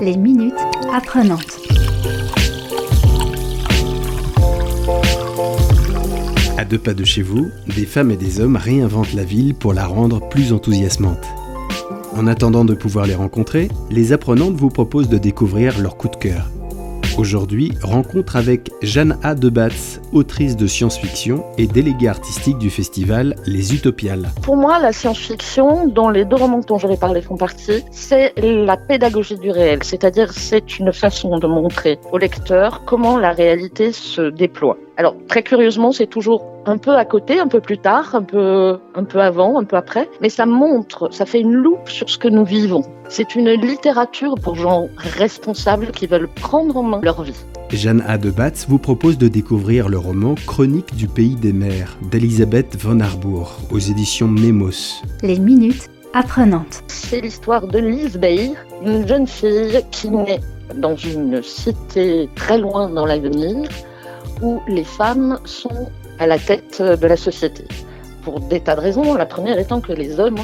Les minutes apprenantes. À deux pas de chez vous, des femmes et des hommes réinventent la ville pour la rendre plus enthousiasmante. En attendant de pouvoir les rencontrer, les apprenantes vous proposent de découvrir leur coup de cœur. Aujourd'hui, rencontre avec Jeanne A. Debatz, autrice de science-fiction et déléguée artistique du festival Les Utopiales. Pour moi, la science-fiction, dont les deux romans dont je vais parler font partie, c'est la pédagogie du réel, c'est-à-dire c'est une façon de montrer au lecteur comment la réalité se déploie. Alors très curieusement, c'est toujours un peu à côté, un peu plus tard, un peu, un peu avant, un peu après, mais ça montre, ça fait une loupe sur ce que nous vivons. C'est une littérature pour gens responsables qui veulent prendre en main leur vie. Jeanne A. de Batz vous propose de découvrir le roman Chronique du pays des mers d'Elisabeth von Harbour aux éditions Nemos. Les minutes apprenantes. C'est l'histoire de Lise Bay, une jeune fille qui naît dans une cité très loin dans l'avenir où les femmes sont à la tête de la société. Pour des tas de raisons. La première étant que les hommes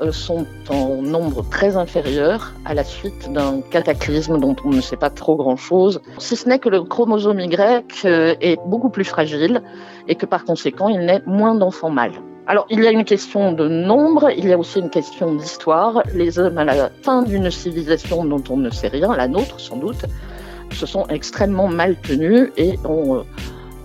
euh, sont en nombre très inférieur à la suite d'un cataclysme dont on ne sait pas trop grand-chose, si ce n'est que le chromosome Y euh, est beaucoup plus fragile et que par conséquent il naît moins d'enfants mâles. Alors, il y a une question de nombre, il y a aussi une question d'histoire. Les hommes, à la fin d'une civilisation dont on ne sait rien, la nôtre sans doute, se sont extrêmement mal tenus et ont euh,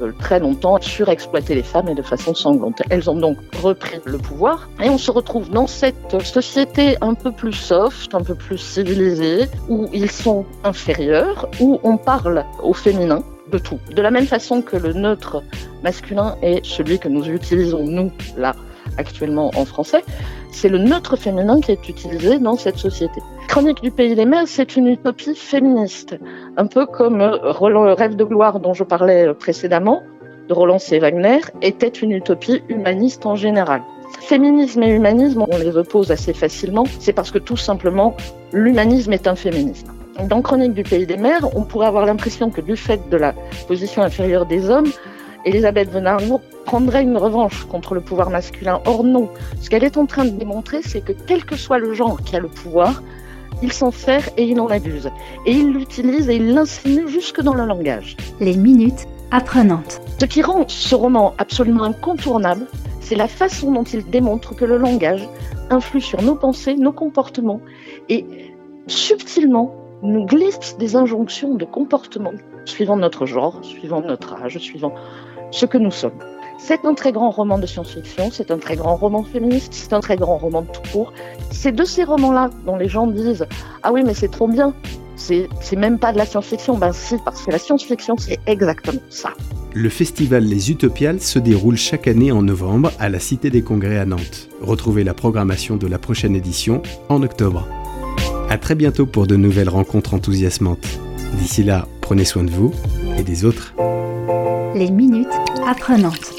euh, très longtemps surexploité les femmes et de façon sanglante. Elles ont donc repris le pouvoir et on se retrouve dans cette société un peu plus soft, un peu plus civilisée, où ils sont inférieurs, où on parle au féminin de tout. De la même façon que le neutre masculin est celui que nous utilisons, nous, là, actuellement en français, c'est le neutre féminin qui est utilisé dans cette société. Chronique du pays des mers, c'est une utopie féministe, un peu comme Roland le rêve de gloire dont je parlais précédemment, de Roland C. Wagner, était une utopie humaniste en général. Féminisme et humanisme, on les oppose assez facilement, c'est parce que tout simplement, l'humanisme est un féminisme. Dans Chronique du pays des mers, on pourrait avoir l'impression que du fait de la position inférieure des hommes, Elisabeth von Arbour prendrait une revanche contre le pouvoir masculin. Or non, ce qu'elle est en train de démontrer, c'est que quel que soit le genre qui a le pouvoir, il s'en sert et il en abuse. Et il l'utilise et il l'insinue jusque dans le langage. Les minutes apprenantes. Ce qui rend ce roman absolument incontournable, c'est la façon dont il démontre que le langage influe sur nos pensées, nos comportements et subtilement nous glisse des injonctions de comportement suivant notre genre, suivant notre âge, suivant ce que nous sommes. C'est un très grand roman de science-fiction, c'est un très grand roman féministe, c'est un très grand roman de tout court. C'est de ces romans-là dont les gens disent Ah oui, mais c'est trop bien, c'est même pas de la science-fiction. Ben si, parce que la science-fiction, c'est exactement ça. Le festival Les Utopiales se déroule chaque année en novembre à la Cité des Congrès à Nantes. Retrouvez la programmation de la prochaine édition en octobre. À très bientôt pour de nouvelles rencontres enthousiasmantes. D'ici là, prenez soin de vous et des autres. Les minutes apprenantes.